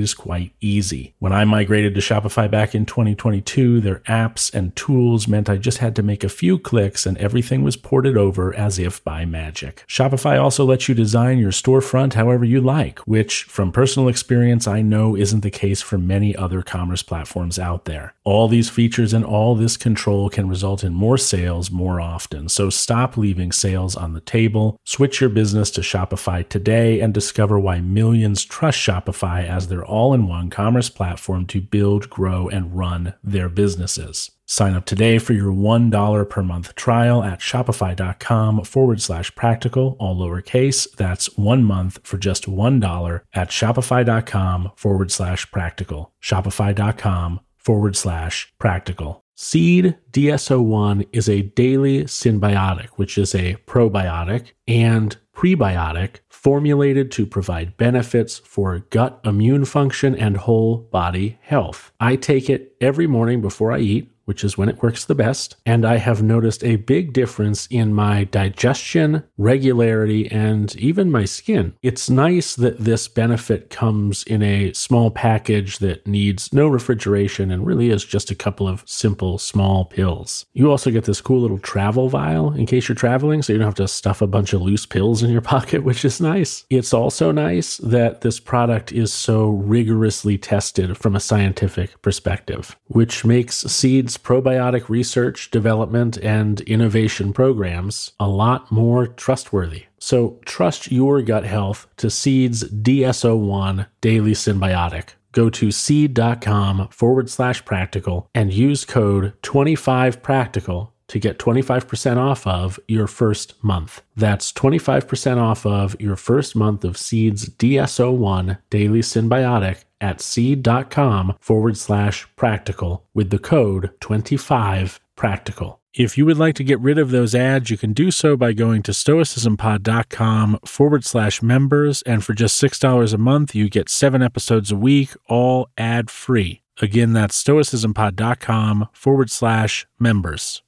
is quite easy. When I migrated to Shopify back in 2022, their apps and tools meant I just had to make a few clicks and everything was ported over as if by magic. Shopify also lets you design your storefront however you like, which from personal experience I know isn't the case for many other commerce platforms out there. All these features and all this control can result in more sales more often. So stop leaving sales on the table. Switch your business to Shopify today and discover why millions trust Shopify as their all in one commerce platform to build, grow, and run their businesses. Sign up today for your $1 per month trial at shopify.com forward slash practical, all lowercase. That's one month for just $1 at shopify.com forward slash practical. Shopify.com forward slash practical. Seed DS-01 is a daily synbiotic, which is a probiotic and prebiotic formulated to provide benefits for gut immune function and whole body health. I take it every morning before I eat which is when it works the best. And I have noticed a big difference in my digestion, regularity, and even my skin. It's nice that this benefit comes in a small package that needs no refrigeration and really is just a couple of simple small pills. You also get this cool little travel vial in case you're traveling, so you don't have to stuff a bunch of loose pills in your pocket, which is nice. It's also nice that this product is so rigorously tested from a scientific perspective, which makes seeds probiotic research, development, and innovation programs a lot more trustworthy. So trust your gut health to Seed's DS-01 Daily Synbiotic. Go to seed.com forward slash practical and use code 25practical to get 25% off of your first month. That's 25% off of your first month of Seed's DS-01 Daily Synbiotic at seed.com forward slash practical with the code 25 practical. If you would like to get rid of those ads, you can do so by going to stoicismpod.com forward slash members. And for just $6 a month, you get seven episodes a week, all ad free. Again, that's stoicismpod.com forward slash members.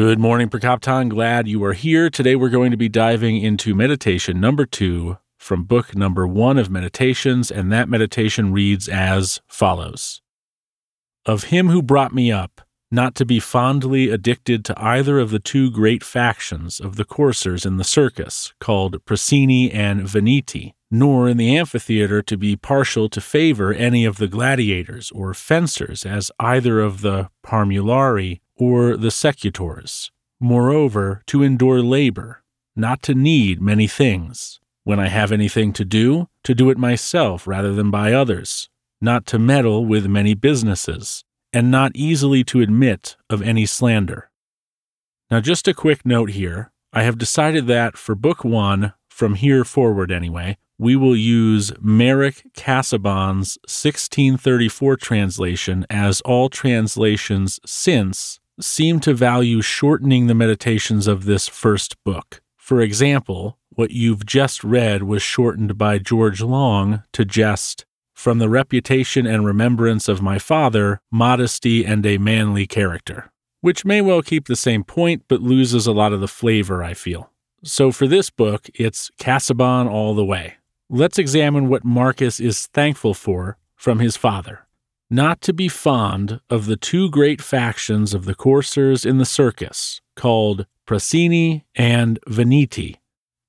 Good morning, Prokopton. Glad you are here. Today we're going to be diving into meditation number two from book number one of meditations, and that meditation reads as follows Of him who brought me up, not to be fondly addicted to either of the two great factions of the coursers in the circus, called Prasini and Veneti, nor in the amphitheater to be partial to favor any of the gladiators or fencers as either of the Parmularii or the secutors. Moreover, to endure labor, not to need many things. When I have anything to do, to do it myself rather than by others, not to meddle with many businesses, and not easily to admit of any slander. Now, just a quick note here. I have decided that for Book One, from here forward anyway, we will use Meric Casaubon's 1634 translation as all translations since seem to value shortening the meditations of this first book. For example, what you've just read was shortened by George Long to just from the reputation and remembrance of my father, modesty and a manly character, which may well keep the same point but loses a lot of the flavor, I feel. So for this book, it's Casaubon all the way. Let's examine what Marcus is thankful for from his father not to be fond of the two great factions of the coursers in the circus, called Prasini and Veneti.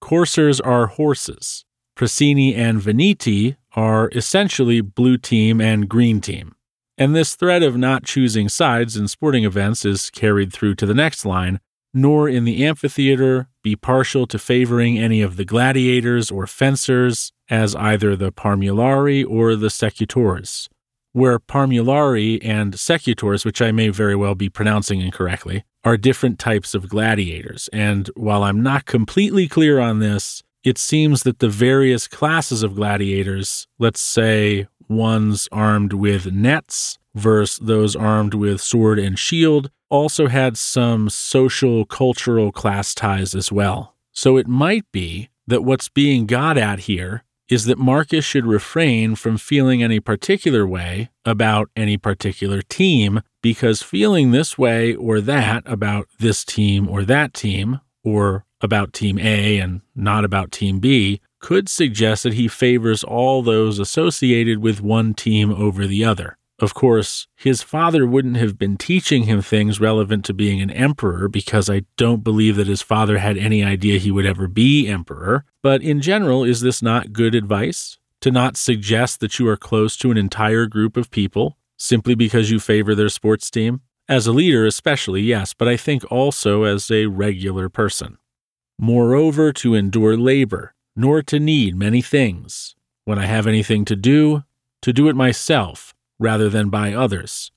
Coursers are horses. Prasini and Veneti are essentially blue team and green team. And this thread of not choosing sides in sporting events is carried through to the next line nor in the amphitheater be partial to favoring any of the gladiators or fencers as either the Parmularii or the Secutors where Parmularii and Secutors, which I may very well be pronouncing incorrectly, are different types of gladiators. And while I'm not completely clear on this, it seems that the various classes of gladiators, let's say ones armed with nets versus those armed with sword and shield, also had some social, cultural class ties as well. So it might be that what's being got at here is that Marcus should refrain from feeling any particular way about any particular team because feeling this way or that about this team or that team, or about Team A and not about Team B, could suggest that he favors all those associated with one team over the other. Of course, his father wouldn't have been teaching him things relevant to being an emperor because I don't believe that his father had any idea he would ever be emperor. But in general, is this not good advice? To not suggest that you are close to an entire group of people simply because you favor their sports team? As a leader, especially, yes, but I think also as a regular person. Moreover, to endure labor, nor to need many things. When I have anything to do, to do it myself rather than by others.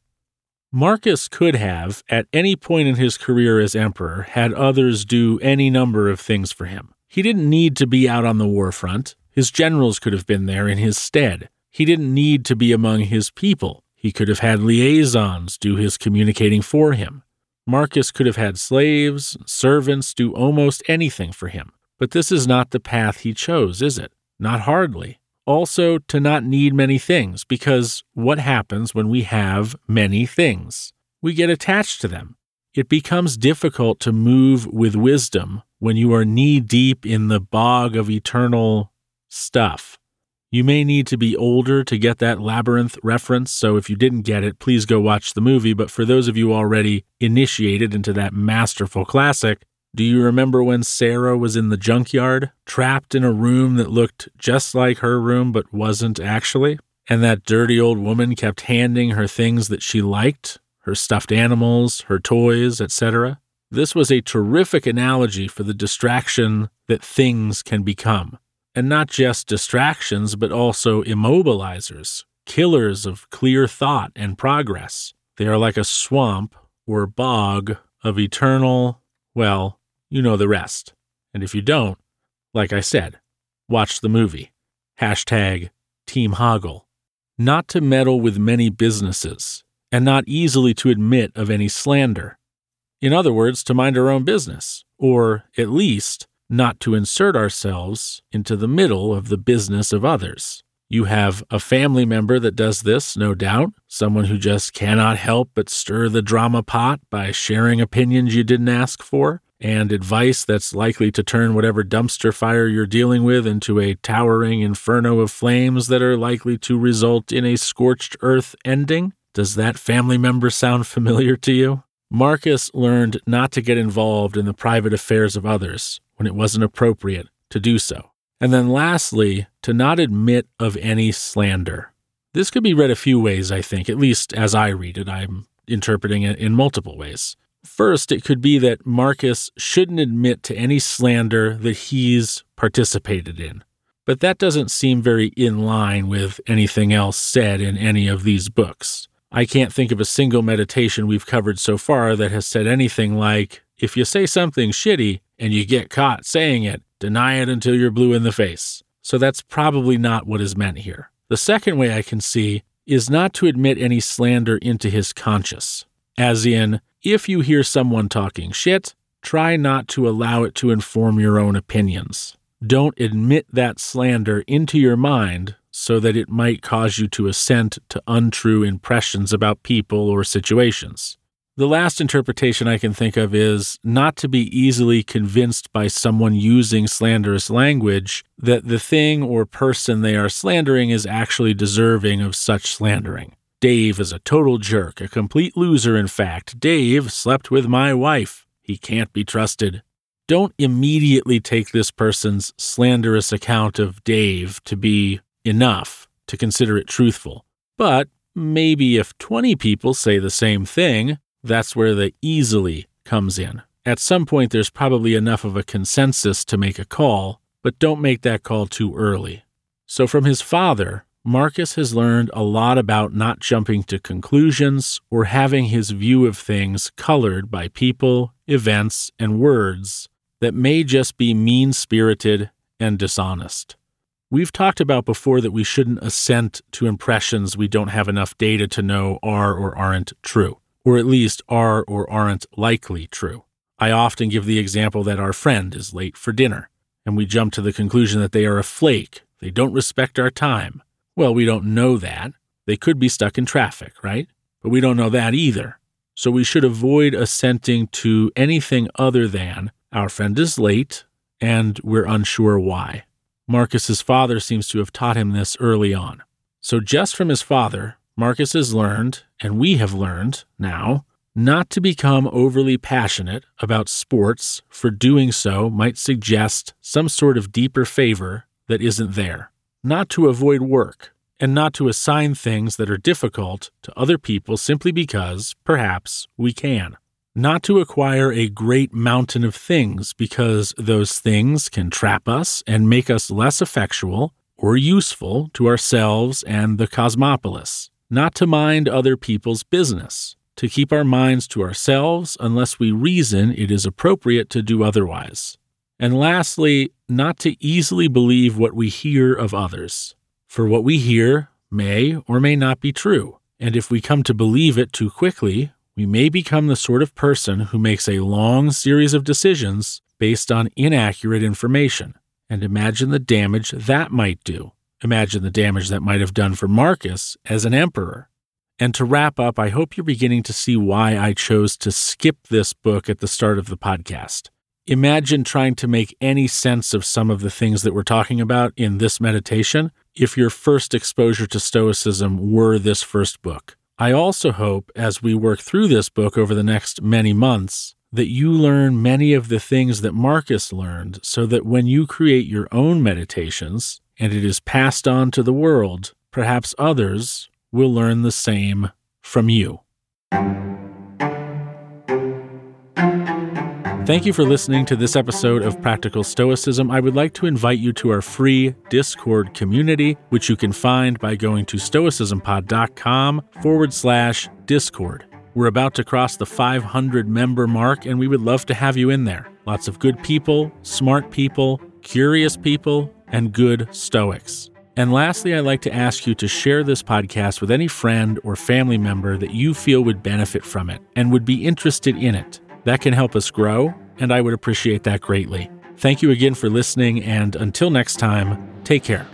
Marcus could have, at any point in his career as emperor, had others do any number of things for him. He didn't need to be out on the war front. His generals could have been there in his stead. He didn't need to be among his people. He could have had liaisons do his communicating for him. Marcus could have had slaves, servants do almost anything for him. But this is not the path he chose, is it? Not hardly also to not need many things, because what happens when we have many things? We get attached to them. It becomes difficult to move with wisdom when you are knee deep in the bog of eternal stuff. You may need to be older to get that labyrinth reference, so if you didn't get it, please go watch the movie. But for those of you already initiated into that masterful classic, do you remember when Sarah was in the junkyard, trapped in a room that looked just like her room but wasn't actually? And that dirty old woman kept handing her things that she liked her stuffed animals, her toys, etc. This was a terrific analogy for the distraction that things can become. And not just distractions, but also immobilizers, killers of clear thought and progress. They are like a swamp or bog of eternal, well, you know the rest. And if you don't, like I said, watch the movie. Hashtag Team Hoggle. Not to meddle with many businesses, and not easily to admit of any slander. In other words, to mind our own business, or at least not to insert ourselves into the middle of the business of others. You have a family member that does this, no doubt, someone who just cannot help but stir the drama pot by sharing opinions you didn't ask for and advice that's likely to turn whatever dumpster fire you're dealing with into a towering inferno of flames that are likely to result in a scorched earth ending? Does that family member sound familiar to you? Marcus learned not to get involved in the private affairs of others when it wasn't appropriate to do so. And then lastly, to not admit of any slander. This could be read a few ways, I think, at least as I read it. I'm interpreting it in multiple ways. First, it could be that Marcus shouldn't admit to any slander that he's participated in. But that doesn't seem very in line with anything else said in any of these books. I can't think of a single meditation we've covered so far that has said anything like, if you say something shitty and you get caught saying it, deny it until you're blue in the face. So that's probably not what is meant here. The second way I can see is not to admit any slander into his conscience, as in, if you hear someone talking shit, try not to allow it to inform your own opinions. Don't admit that slander into your mind so that it might cause you to assent to untrue impressions about people or situations. The last interpretation I can think of is not to be easily convinced by someone using slanderous language that the thing or person they are slandering is actually deserving of such slandering. Dave is a total jerk, a complete loser, in fact. Dave slept with my wife. He can't be trusted. Don't immediately take this person's slanderous account of Dave to be enough to consider it truthful. But maybe if 20 people say the same thing, that's where the easily comes in. At some point, there's probably enough of a consensus to make a call, but don't make that call too early. So, from his father, Marcus has learned a lot about not jumping to conclusions or having his view of things colored by people, events, and words that may just be mean spirited and dishonest. We've talked about before that we shouldn't assent to impressions we don't have enough data to know are or aren't true, or at least are or aren't likely true. I often give the example that our friend is late for dinner, and we jump to the conclusion that they are a flake, they don't respect our time, well, we don't know that. They could be stuck in traffic, right? But we don't know that either. So we should avoid assenting to anything other than our friend is late and we're unsure why. Marcus's father seems to have taught him this early on. So just from his father, Marcus has learned, and we have learned now, not to become overly passionate about sports, for doing so might suggest some sort of deeper favor that isn't there not to avoid work, and not to assign things that are difficult to other people simply because, perhaps, we can. Not to acquire a great mountain of things because those things can trap us and make us less effectual or useful to ourselves and the cosmopolis. Not to mind other people's business, to keep our minds to ourselves unless we reason it is appropriate to do otherwise. And lastly, not to easily believe what we hear of others, for what we hear may or may not be true. And if we come to believe it too quickly, we may become the sort of person who makes a long series of decisions based on inaccurate information. And imagine the damage that might do. Imagine the damage that might have done for Marcus as an emperor. And to wrap up, I hope you're beginning to see why I chose to skip this book at the start of the podcast imagine trying to make any sense of some of the things that we're talking about in this meditation if your first exposure to Stoicism were this first book. I also hope, as we work through this book over the next many months, that you learn many of the things that Marcus learned so that when you create your own meditations and it is passed on to the world, perhaps others will learn the same from you. Thank you for listening to this episode of Practical Stoicism. I would like to invite you to our free Discord community, which you can find by going to stoicismpod.com forward slash Discord. We're about to cross the 500 member mark, and we would love to have you in there. Lots of good people, smart people, curious people, and good Stoics. And lastly, I'd like to ask you to share this podcast with any friend or family member that you feel would benefit from it and would be interested in it. That can help us grow, and I would appreciate that greatly. Thank you again for listening, and until next time, take care.